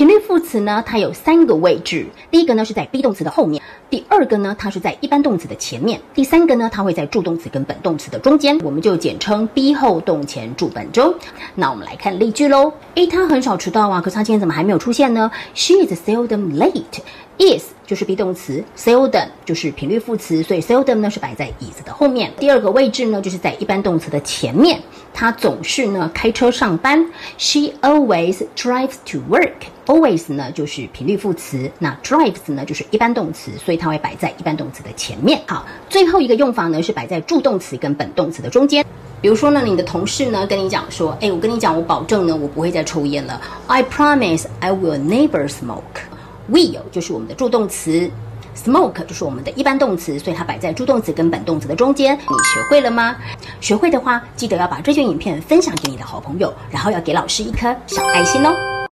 频率副词呢，它有三个位置。第一个呢是在 be 动词的后面，第二个呢它是在一般动词的前面，第三个呢它会在助动词跟本动词的中间，我们就简称 be 后动前助本中。那我们来看例句喽。诶他很少迟到啊，可是他今天怎么还没有出现呢？She is seldom late. Is 就是 be 动词，seldom 就是频率副词，所以 seldom 呢是摆在椅子的后面。第二个位置呢就是在一般动词的前面，他总是呢开车上班。She always drives to work. Always 呢就是频率副词，那 drives 呢就是一般动词，所以它会摆在一般动词的前面。好，最后一个用法呢是摆在助动词跟本动词的中间。比如说呢，你的同事呢跟你讲说，哎，我跟你讲，我保证呢我不会再抽烟了。I promise I will never smoke. Will 就是我们的助动词，smoke 就是我们的一般动词，所以它摆在助动词跟本动词的中间。你学会了吗？学会的话，记得要把这卷影片分享给你的好朋友，然后要给老师一颗小爱心哦。